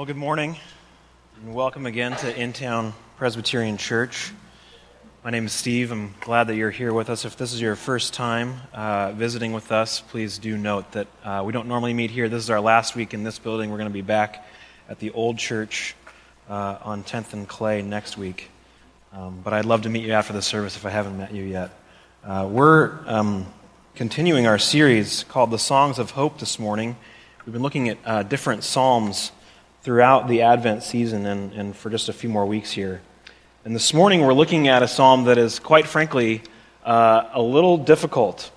Well, good morning, and welcome again to InTown Presbyterian Church. My name is Steve. I'm glad that you're here with us. If this is your first time uh, visiting with us, please do note that uh, we don't normally meet here. This is our last week in this building. We're going to be back at the old church uh, on 10th and Clay next week. Um, but I'd love to meet you after the service if I haven't met you yet. Uh, we're um, continuing our series called The Songs of Hope this morning. We've been looking at uh, different psalms throughout the Advent season and, and for just a few more weeks here. And this morning we're looking at a psalm that is, quite frankly, uh, a little difficult.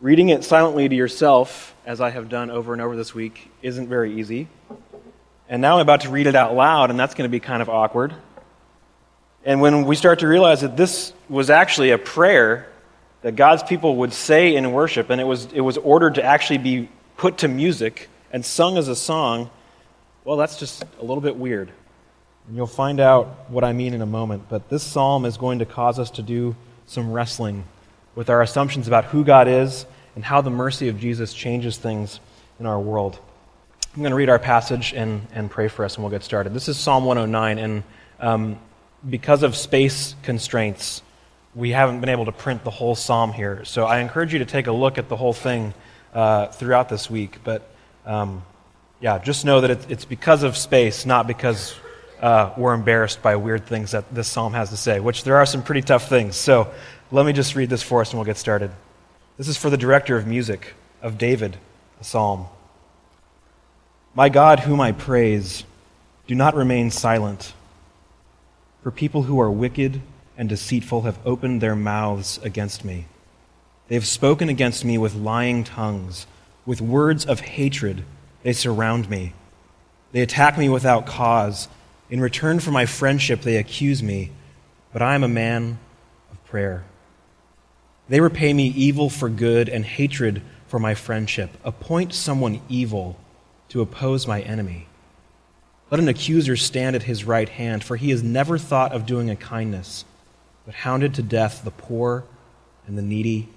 Reading it silently to yourself, as I have done over and over this week, isn't very easy. And now I'm about to read it out loud, and that's going to be kind of awkward. And when we start to realize that this was actually a prayer that God's people would say in worship, and it was, it was ordered to actually be put to music and sung as a song, well, that's just a little bit weird. And you'll find out what I mean in a moment. But this psalm is going to cause us to do some wrestling with our assumptions about who God is and how the mercy of Jesus changes things in our world. I'm going to read our passage and, and pray for us, and we'll get started. This is Psalm 109, and um, because of space constraints, we haven't been able to print the whole psalm here. So I encourage you to take a look at the whole thing uh, throughout this week. But um, yeah, just know that it's because of space, not because uh, we're embarrassed by weird things that this psalm has to say, which there are some pretty tough things. So let me just read this for us and we'll get started. This is for the director of music of David, a psalm. My God, whom I praise, do not remain silent. For people who are wicked and deceitful have opened their mouths against me. They have spoken against me with lying tongues, with words of hatred they surround me. They attack me without cause. In return for my friendship, they accuse me, but I am a man of prayer. They repay me evil for good and hatred for my friendship. Appoint someone evil to oppose my enemy. Let an accuser stand at his right hand, for he has never thought of doing a kindness, but hounded to death the poor and the needy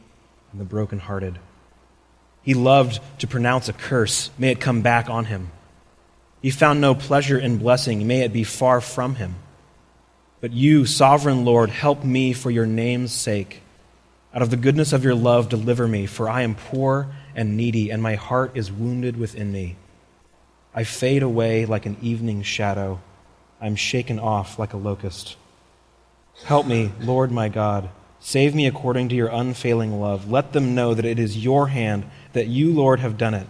and the brokenhearted. He loved to pronounce a curse. May it come back on him. He found no pleasure in blessing. May it be far from him. But you, sovereign Lord, help me for your name's sake. Out of the goodness of your love, deliver me, for I am poor and needy, and my heart is wounded within me. I fade away like an evening shadow. I am shaken off like a locust. Help me, Lord my God. Save me according to your unfailing love. Let them know that it is your hand that you, Lord, have done it.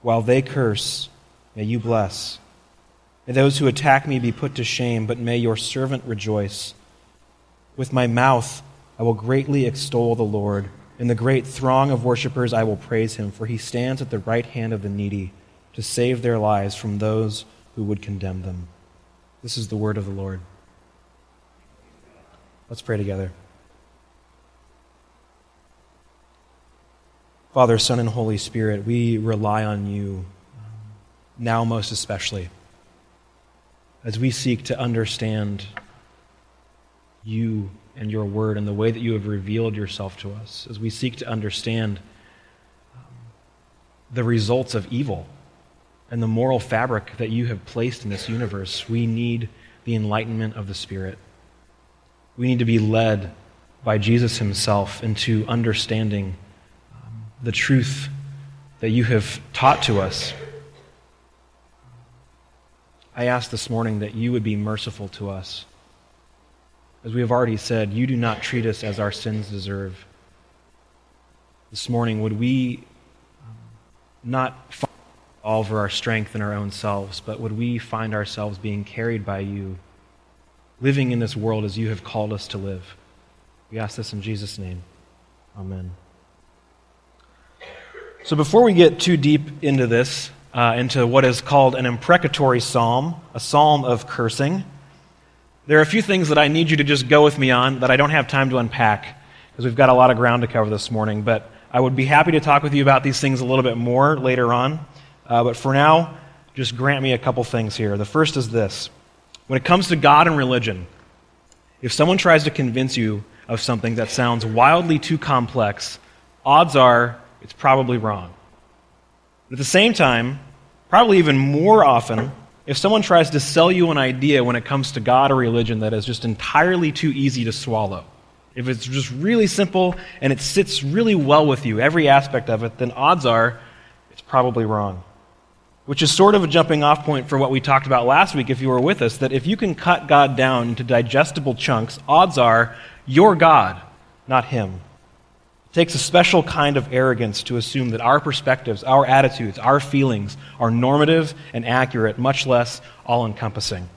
While they curse, may you bless. May those who attack me be put to shame, but may your servant rejoice. With my mouth I will greatly extol the Lord. In the great throng of worshippers I will praise him, for he stands at the right hand of the needy to save their lives from those who would condemn them. This is the word of the Lord. Let's pray together. Father, Son, and Holy Spirit, we rely on you now most especially as we seek to understand you and your word and the way that you have revealed yourself to us, as we seek to understand um, the results of evil and the moral fabric that you have placed in this universe, we need the enlightenment of the Spirit. We need to be led by Jesus himself into understanding the truth that you have taught to us. I ask this morning that you would be merciful to us. As we have already said, you do not treat us as our sins deserve. This morning, would we um, not fall over our strength in our own selves, but would we find ourselves being carried by you, living in this world as you have called us to live? We ask this in Jesus' name. Amen. So, before we get too deep into this, uh, into what is called an imprecatory psalm, a psalm of cursing, there are a few things that I need you to just go with me on that I don't have time to unpack because we've got a lot of ground to cover this morning. But I would be happy to talk with you about these things a little bit more later on. Uh, but for now, just grant me a couple things here. The first is this when it comes to God and religion, if someone tries to convince you of something that sounds wildly too complex, odds are it's probably wrong. At the same time, Probably even more often, if someone tries to sell you an idea when it comes to God or religion that is just entirely too easy to swallow, if it's just really simple and it sits really well with you, every aspect of it, then odds are it's probably wrong. Which is sort of a jumping off point for what we talked about last week if you were with us that if you can cut God down into digestible chunks, odds are you're God, not Him. It takes a special kind of arrogance to assume that our perspectives, our attitudes, our feelings are normative and accurate, much less all encompassing.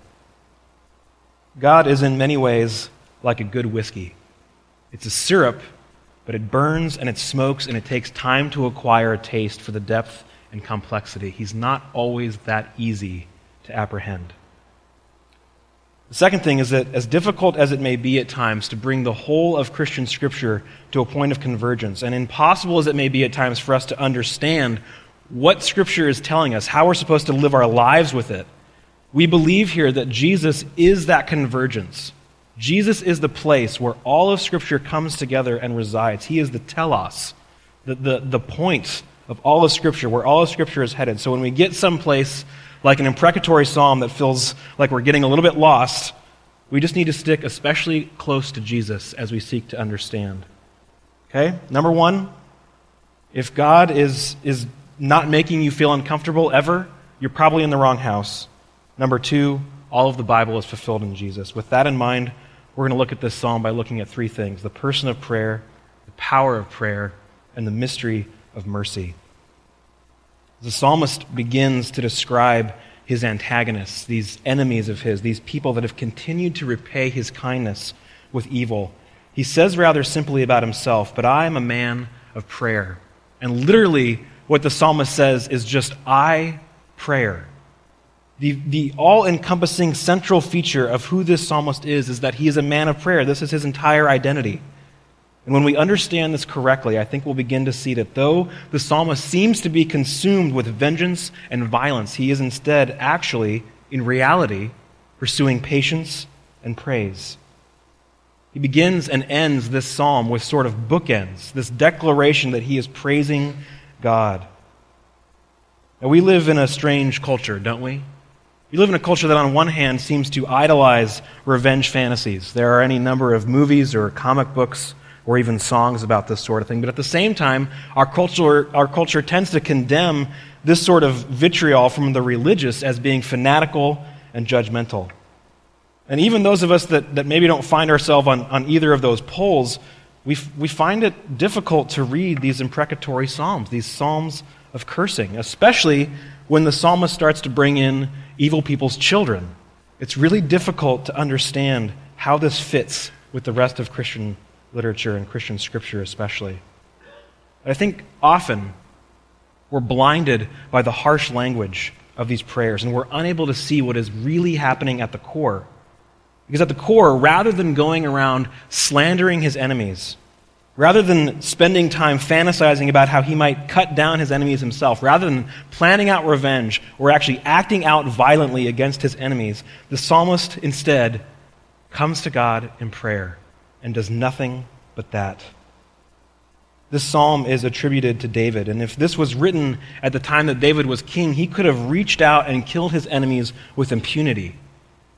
God is in many ways like a good whiskey. It's a syrup, but it burns and it smokes and it takes time to acquire a taste for the depth and complexity. He's not always that easy to apprehend. The second thing is that, as difficult as it may be at times to bring the whole of Christian Scripture to a point of convergence, and impossible as it may be at times for us to understand what Scripture is telling us, how we're supposed to live our lives with it, we believe here that Jesus is that convergence. Jesus is the place where all of Scripture comes together and resides. He is the telos, the, the, the point of all of Scripture, where all of Scripture is headed. So when we get someplace like an imprecatory psalm that feels like we're getting a little bit lost, we just need to stick especially close to Jesus as we seek to understand. Okay? Number one, if God is, is not making you feel uncomfortable ever, you're probably in the wrong house. Number two, all of the Bible is fulfilled in Jesus. With that in mind, we're going to look at this psalm by looking at three things the person of prayer, the power of prayer, and the mystery of mercy. The psalmist begins to describe his antagonists, these enemies of his, these people that have continued to repay his kindness with evil. He says rather simply about himself, But I am a man of prayer. And literally, what the psalmist says is just, I prayer. The, the all encompassing central feature of who this psalmist is is that he is a man of prayer. This is his entire identity. And when we understand this correctly, I think we'll begin to see that though the psalmist seems to be consumed with vengeance and violence, he is instead actually, in reality, pursuing patience and praise. He begins and ends this psalm with sort of bookends, this declaration that he is praising God. Now, we live in a strange culture, don't we? We live in a culture that, on one hand, seems to idolize revenge fantasies. There are any number of movies or comic books or even songs about this sort of thing. But at the same time, our culture, our culture tends to condemn this sort of vitriol from the religious as being fanatical and judgmental. And even those of us that, that maybe don't find ourselves on, on either of those poles, we, we find it difficult to read these imprecatory psalms, these psalms of cursing, especially when the psalmist starts to bring in evil people's children. It's really difficult to understand how this fits with the rest of Christian literature and Christian scripture, especially. But I think often we're blinded by the harsh language of these prayers and we're unable to see what is really happening at the core. Because at the core, rather than going around slandering his enemies, rather than spending time fantasizing about how he might cut down his enemies himself, rather than planning out revenge or actually acting out violently against his enemies, the psalmist instead comes to God in prayer and does nothing but that. This psalm is attributed to David, and if this was written at the time that David was king, he could have reached out and killed his enemies with impunity.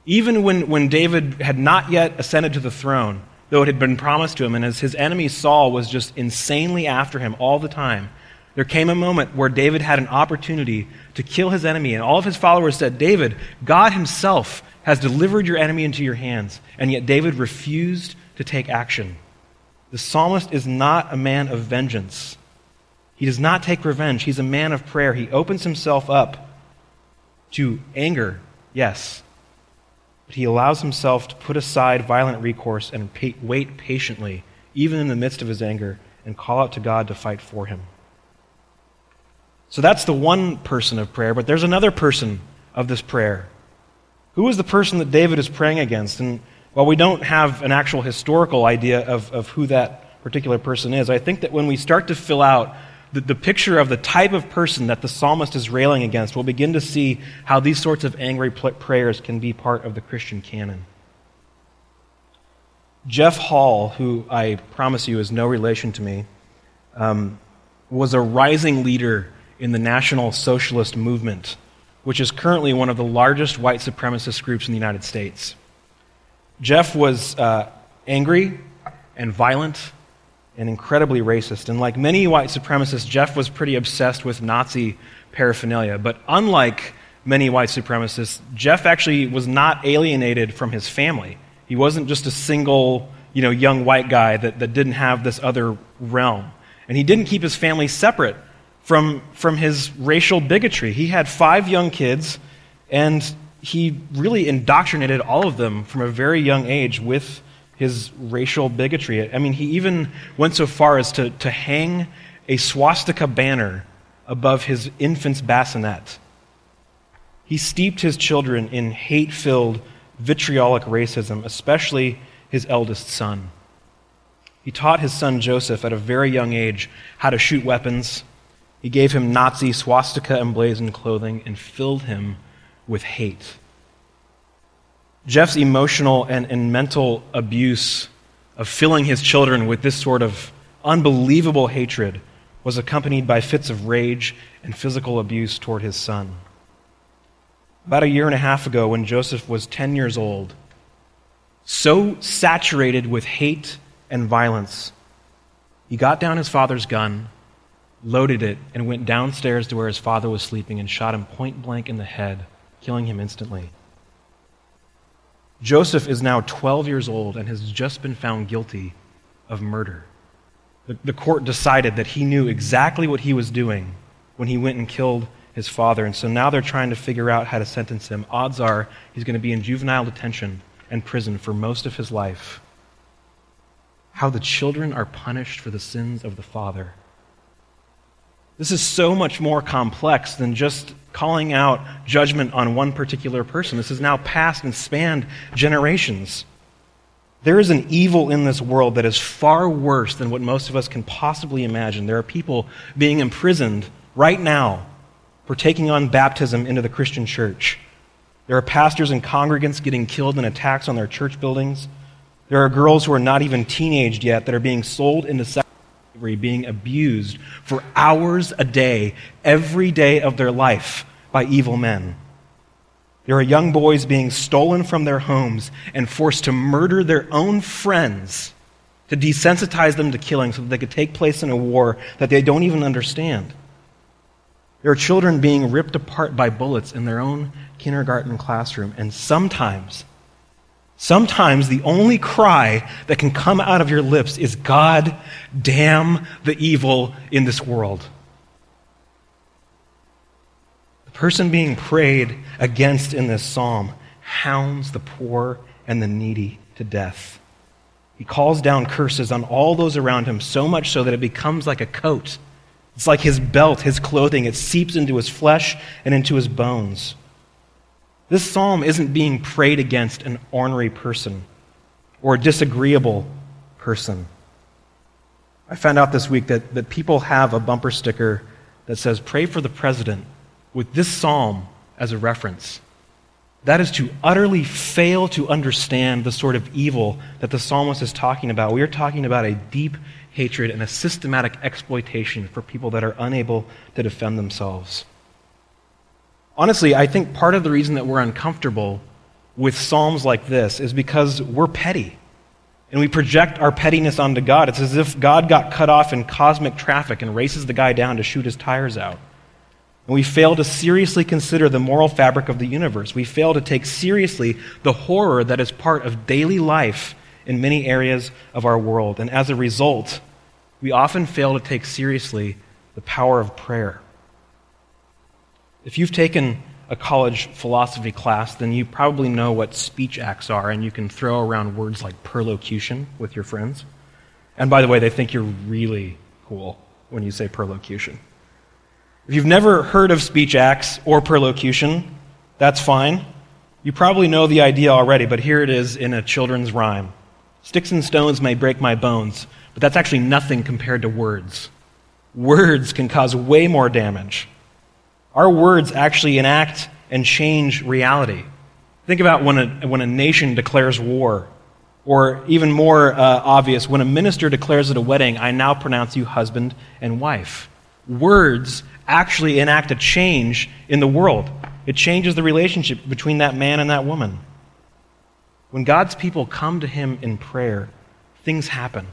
Even when, when David had not yet ascended to the throne, though it had been promised to him, and as his enemy Saul was just insanely after him all the time, there came a moment where David had an opportunity to kill his enemy, and all of his followers said, David, God himself has delivered your enemy into your hands. And yet David refused to take action. The psalmist is not a man of vengeance. He does not take revenge. He's a man of prayer. He opens himself up to anger, yes, but he allows himself to put aside violent recourse and wait patiently, even in the midst of his anger, and call out to God to fight for him. So that's the one person of prayer, but there's another person of this prayer. Who is the person that David is praying against? And while we don't have an actual historical idea of, of who that particular person is, I think that when we start to fill out the, the picture of the type of person that the psalmist is railing against, we'll begin to see how these sorts of angry prayers can be part of the Christian canon. Jeff Hall, who I promise you is no relation to me, um, was a rising leader in the National Socialist movement which is currently one of the largest white supremacist groups in the United States. Jeff was uh, angry and violent and incredibly racist. And like many white supremacists, Jeff was pretty obsessed with Nazi paraphernalia. But unlike many white supremacists, Jeff actually was not alienated from his family. He wasn't just a single, you know, young white guy that, that didn't have this other realm. And he didn't keep his family separate from, from his racial bigotry. He had five young kids, and he really indoctrinated all of them from a very young age with his racial bigotry. I mean, he even went so far as to, to hang a swastika banner above his infant's bassinet. He steeped his children in hate filled, vitriolic racism, especially his eldest son. He taught his son Joseph at a very young age how to shoot weapons. He gave him Nazi swastika emblazoned clothing and filled him with hate. Jeff's emotional and, and mental abuse of filling his children with this sort of unbelievable hatred was accompanied by fits of rage and physical abuse toward his son. About a year and a half ago, when Joseph was 10 years old, so saturated with hate and violence, he got down his father's gun, loaded it, and went downstairs to where his father was sleeping and shot him point blank in the head, killing him instantly. Joseph is now 12 years old and has just been found guilty of murder. The, the, court decided that he knew exactly what he was doing when he went and killed his father, and so now they're trying to figure out how to sentence him. Odds are he's going to be in juvenile detention and prison for most of his life. How the children are punished for the sins of the father. This is so much more complex than just calling out judgment on one particular person. This has now passed and spanned generations. There is an evil in this world that is far worse than what most of us can possibly imagine. There are people being imprisoned right now for taking on baptism into the Christian church. There are pastors and congregants getting killed in attacks on their church buildings. There are girls who are not even teenaged yet that are being sold into sex slavery, being abused for hours a day, every day of their life by evil men. There are young boys being stolen from their homes and forced to murder their own friends to desensitize them to killing so that they could take place in a war that they don't even understand. There are children being ripped apart by bullets in their own kindergarten classroom, and sometimes Sometimes the only cry that can come out of your lips is, God damn the evil in this world. The person being prayed against in this psalm hounds the poor and the needy to death. He calls down curses on all those around him, so much so that it becomes like a coat. It's like his belt, his clothing. It seeps into his flesh and into his bones. This psalm isn't being prayed against an ornery person or a disagreeable person. I found out this week that, that people have a bumper sticker that says, Pray for the president, with this psalm as a reference. That is to utterly fail to understand the sort of evil that the psalmist is talking about. We are talking about a deep hatred and a systematic exploitation for people that are unable to defend themselves. Honestly, I think part of the reason that we're uncomfortable with Psalms like this is because we're petty. And we project our pettiness onto God. It's as if God got cut off in cosmic traffic and races the guy down to shoot his tires out. And we fail to seriously consider the moral fabric of the universe. We fail to take seriously the horror that is part of daily life in many areas of our world. And as a result, we often fail to take seriously the power of prayer. If you've taken a college philosophy class, then you probably know what speech acts are, and you can throw around words like perlocution with your friends. And by the way, they think you're really cool when you say perlocution. If you've never heard of speech acts or perlocution, that's fine. You probably know the idea already, but here it is in a children's rhyme Sticks and stones may break my bones, but that's actually nothing compared to words. Words can cause way more damage. Our words actually enact and change reality. Think about when a, when a nation declares war, or even more uh, obvious, when a minister declares at a wedding, I now pronounce you husband and wife. Words actually enact a change in the world. It changes the relationship between that man and that woman. When God's people come to Him in prayer, things happen.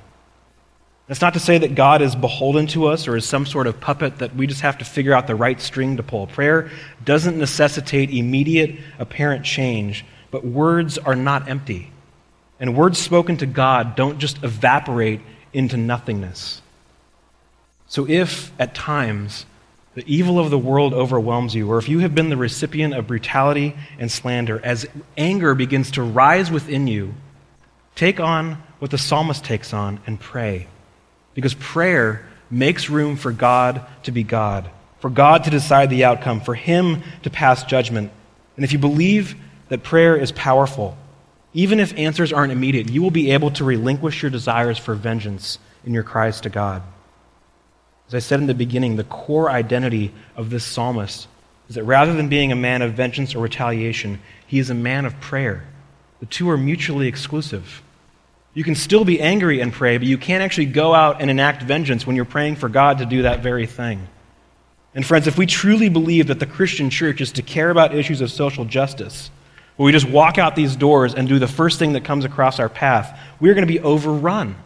That's not to say that God is beholden to us or is some sort of puppet that we just have to figure out the right string to pull. Prayer doesn't necessitate immediate, apparent change, but words are not empty. And words spoken to God don't just evaporate into nothingness. So if, at times, the evil of the world overwhelms you, or if you have been the recipient of brutality and slander, as anger begins to rise within you, take on what the psalmist takes on and pray. Because prayer makes room for God to be God, for God to decide the outcome, for Him to pass judgment. And if you believe that prayer is powerful, even if answers aren't immediate, you will be able to relinquish your desires for vengeance in your cries to God. As I said in the beginning, the core identity of this psalmist is that rather than being a man of vengeance or retaliation, he is a man of prayer. The two are mutually exclusive. You can still be angry and pray, but you can't actually go out and enact vengeance when you're praying for God to do that very thing. And, friends, if we truly believe that the Christian church is to care about issues of social justice, where we just walk out these doors and do the first thing that comes across our path, we're going to be overrun.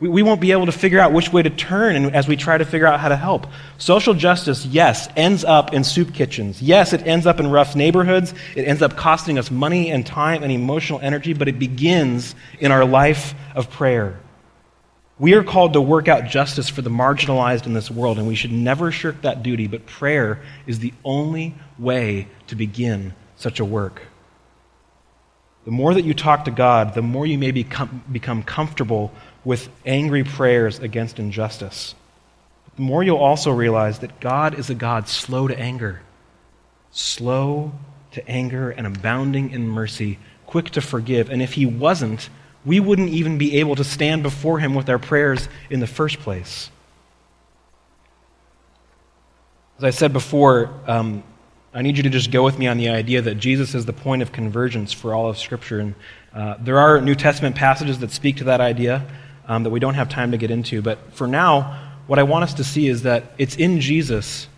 We, we won't be able to figure out which way to turn as we try to figure out how to help. Social justice, yes, ends up in soup kitchens. Yes, it ends up in rough neighborhoods. It ends up costing us money and time and emotional energy, but it begins in our life of prayer. We are called to work out justice for the marginalized in this world, and we should never shirk that duty, but prayer is the only way to begin such a work. The more that you talk to God, the more you may become, become comfortable with angry prayers against injustice. The more you'll also realize that God is a God slow to anger, slow to anger and abounding in mercy, quick to forgive. And if He wasn't, we wouldn't even be able to stand before Him with our prayers in the first place. As I said before, um, I need you to just go with me on the idea that Jesus is the point of convergence for all of Scripture. And uh, there are New Testament passages that speak to that idea um, that we don't have time to get into. But for now, what I want us to see is that it's in Jesus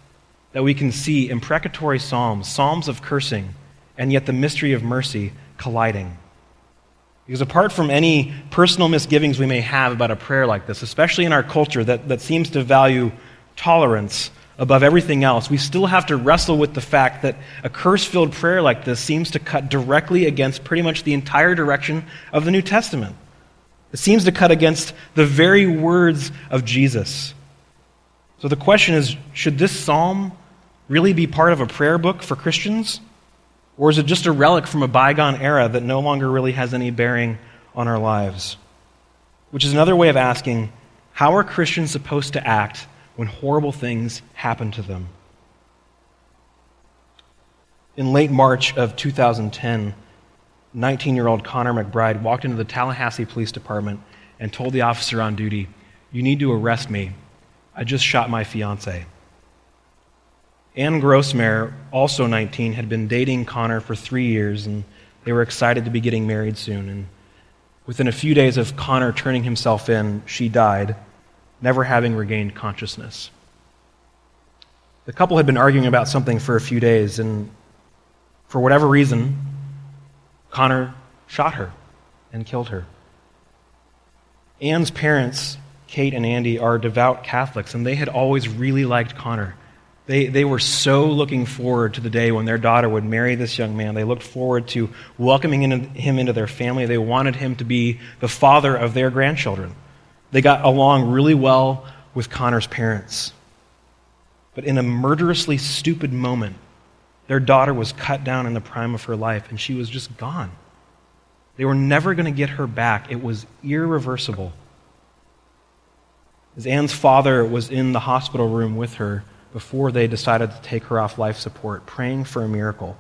that we can see imprecatory psalms, psalms of cursing, and yet the mystery of mercy colliding. Because apart from any personal misgivings we may have about a prayer like this, especially in our culture that, that seems to value tolerance above everything else, we still have to wrestle with the fact that a curse filled prayer like this seems to cut directly against pretty much the entire direction of the New Testament. It seems to cut against the very words of Jesus. So the question is should this psalm really be part of a prayer book for Christians? Or is it just a relic from a bygone era that no longer really has any bearing on our lives? Which is another way of asking how are Christians supposed to act when horrible things happen to them? In late March of 2010, 19 year old Connor McBride walked into the Tallahassee Police Department and told the officer on duty, You need to arrest me. I just shot my fiance. Ann Grosmaire, also 19, had been dating Connor for three years, and they were excited to be getting married soon. And within a few days of Connor turning himself in, she died, never having regained consciousness. The couple had been arguing about something for a few days, and for whatever reason, Connor shot her and killed her. Ann's parents, Kate and Andy, are devout Catholics, and they had always really liked Connor. They, they were so looking forward to the day when their daughter would marry this young man. They looked forward to welcoming him into their family. They wanted him to be the father of their grandchildren. They got along really well with Connor's parents. But in a murderously stupid moment, their daughter was cut down in the prime of her life, and she was just gone. They were never going to get her back. It was irreversible. As Ann's father was in the hospital room with her before they decided to take her off life support, praying for a miracle,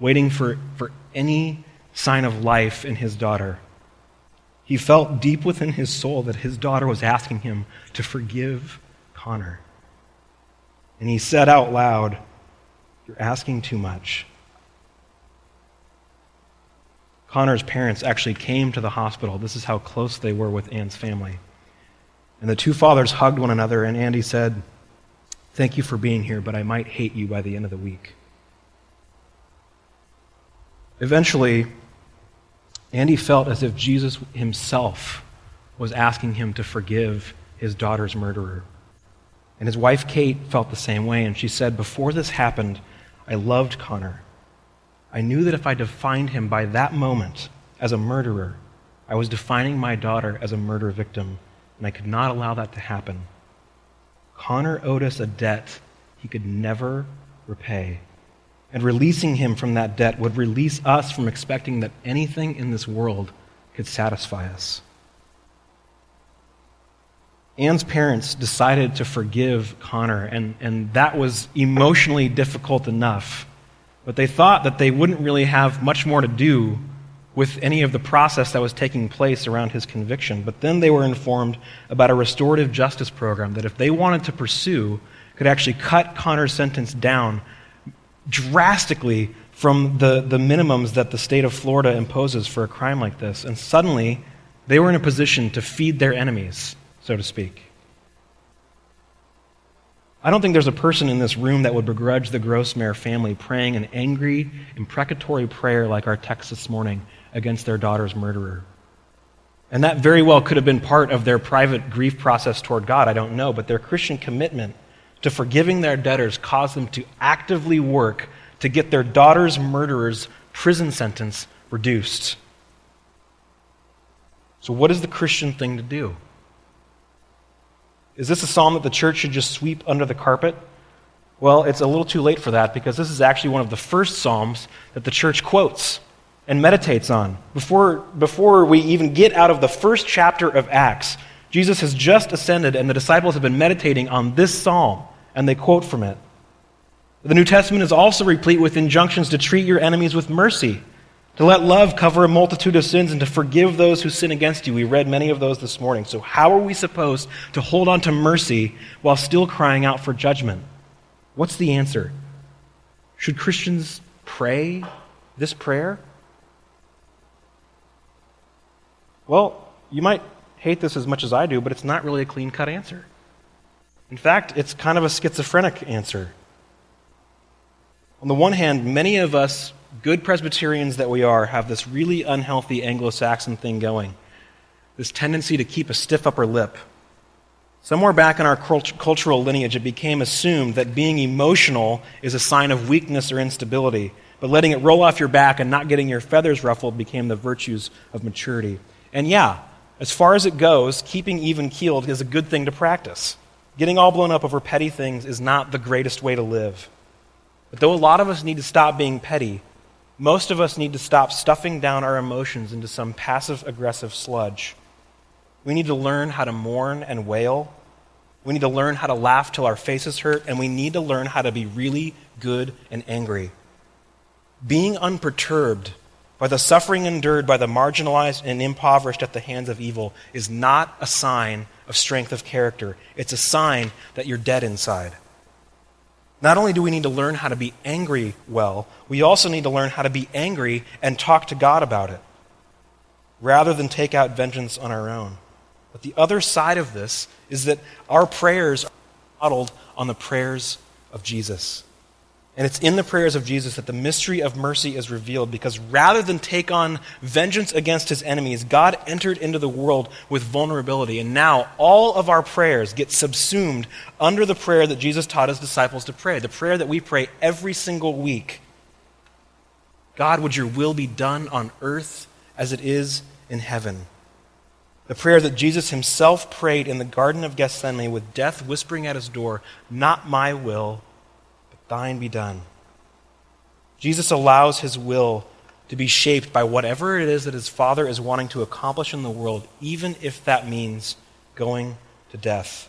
waiting for, for any sign of life in his daughter, he felt deep within his soul that his daughter was asking him to forgive Connor. And he said out loud, you're asking too much. Connor's parents actually came to the hospital. This is how close they were with Ann's family. And the two fathers hugged one another, and Andy said, Thank you for being here, but I might hate you by the end of the week. Eventually, Andy felt as if Jesus himself was asking him to forgive his daughter's murderer. And his wife Kate felt the same way, and she said, Before this happened, I loved Connor. I knew that if I defined him by that moment as a murderer, I was defining my daughter as a murder victim, and I could not allow that to happen. Connor owed us a debt he could never repay. And releasing him from that debt would release us from expecting that anything in this world could satisfy us. Ann's parents decided to forgive Connor, and, and that was emotionally difficult enough. But they thought that they wouldn't really have much more to do with any of the process that was taking place around his conviction. But then they were informed about a restorative justice program that, if they wanted to pursue, could actually cut Connor's sentence down drastically from the, the minimums that the state of Florida imposes for a crime like this. And suddenly, they were in a position to feed their enemies, so to speak. I don't think there's a person in this room that would begrudge the Grosmaire family praying an angry, imprecatory prayer like our text this morning against their daughter's murderer. And that very well could have been part of their private grief process toward God, I don't know, but their Christian commitment to forgiving their debtors caused them to actively work to get their daughter's murderer's prison sentence reduced. So, what is the Christian thing to do? Is this a psalm that the church should just sweep under the carpet? Well, it's a little too late for that because this is actually one of the first psalms that the church quotes and meditates on. Before, before we even get out of the first chapter of Acts, Jesus has just ascended, and the disciples have been meditating on this psalm, and they quote from it. The New Testament is also replete with injunctions to treat your enemies with mercy, to let love cover a multitude of sins, and to forgive those who sin against you. We read many of those this morning. So, how are we supposed to hold on to mercy while still crying out for judgment? What's the answer? Should Christians pray this prayer? Well, you might hate this as much as I do, but it's not really a clean cut answer. In fact, it's kind of a schizophrenic answer. On the one hand, many of us, good Presbyterians that we are, have this really unhealthy Anglo Saxon thing going this tendency to keep a stiff upper lip. Somewhere back in our cult- cultural lineage, it became assumed that being emotional is a sign of weakness or instability, but letting it roll off your back and not getting your feathers ruffled became the virtues of maturity. And yeah, as far as it goes, keeping even keeled is a good thing to practice. Getting all blown up over petty things is not the greatest way to live. But though a lot of us need to stop being petty, most of us need to stop stuffing down our emotions into some passive aggressive sludge. We need to learn how to mourn and wail. We need to learn how to laugh till our faces hurt, and we need to learn how to be really good and angry. Being unperturbed by the suffering endured by the marginalized and impoverished at the hands of evil is not a sign of strength of character. It's a sign that you're dead inside. Not only do we need to learn how to be angry well, we also need to learn how to be angry and talk to God about it, rather than take out vengeance on our own. But the other side of this is that our prayers are modeled on the prayers of Jesus. And it's in the prayers of Jesus that the mystery of mercy is revealed because rather than take on vengeance against his enemies, God entered into the world with vulnerability. And now all of our prayers get subsumed under the prayer that Jesus taught his disciples to pray, the prayer that we pray every single week. God, would your will be done on earth as it is in heaven? The prayer that Jesus himself prayed in the Garden of Gethsemane with death whispering at his door, Not my will Thine be done. Jesus allows his will to be shaped by whatever it is that his Father is wanting to accomplish in the world, even if that means going to death.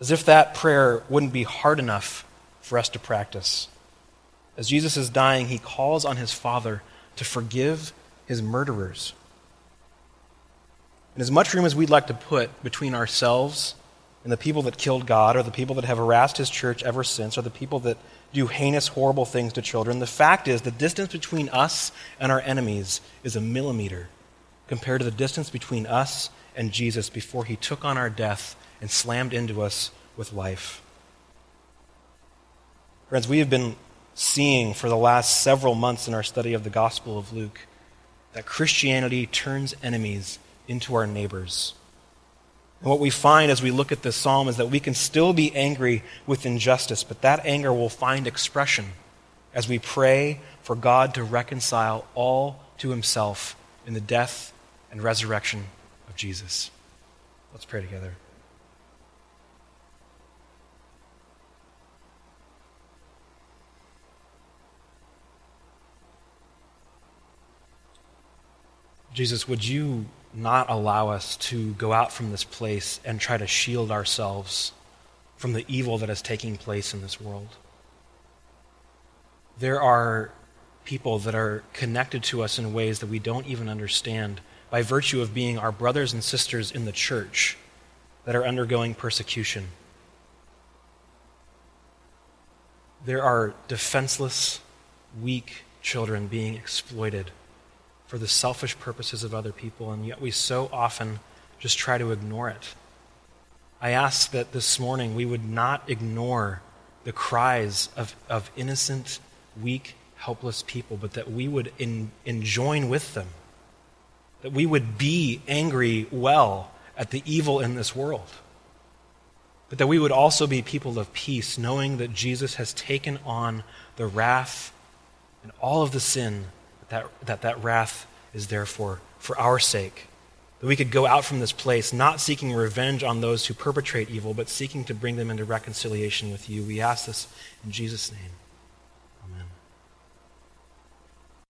As if that prayer wouldn't be hard enough for us to practice. As Jesus is dying, he calls on his Father to forgive his murderers. And as much room as we'd like to put between ourselves and the people that killed God, or the people that have harassed his church ever since, or the people that do heinous, horrible things to children. The fact is, the distance between us and our enemies is a millimeter compared to the distance between us and Jesus before he took on our death and slammed into us with life. Friends, we have been seeing for the last several months in our study of the Gospel of Luke that Christianity turns enemies into our neighbors. And what we find as we look at this psalm is that we can still be angry with injustice, but that anger will find expression as we pray for God to reconcile all to himself in the death and resurrection of Jesus. Let's pray together. Jesus, would you not allow us to go out from this place and try to shield ourselves from the evil that is taking place in this world? There are people that are connected to us in ways that we don't even understand by virtue of being our brothers and sisters in the church that are undergoing persecution. There are defenseless, weak children being exploited for the selfish purposes of other people, and yet we so often just try to ignore it. I ask that this morning we would not ignore the cries of, of innocent, weak, helpless people, but that we would in, in join with them that we would be angry well at the evil in this world. But that we would also be people of peace, knowing that Jesus has taken on the wrath and all of the sin that that, that wrath is there for, for our sake. That we could go out from this place not seeking revenge on those who perpetrate evil, but seeking to bring them into reconciliation with you. We ask this in Jesus' name.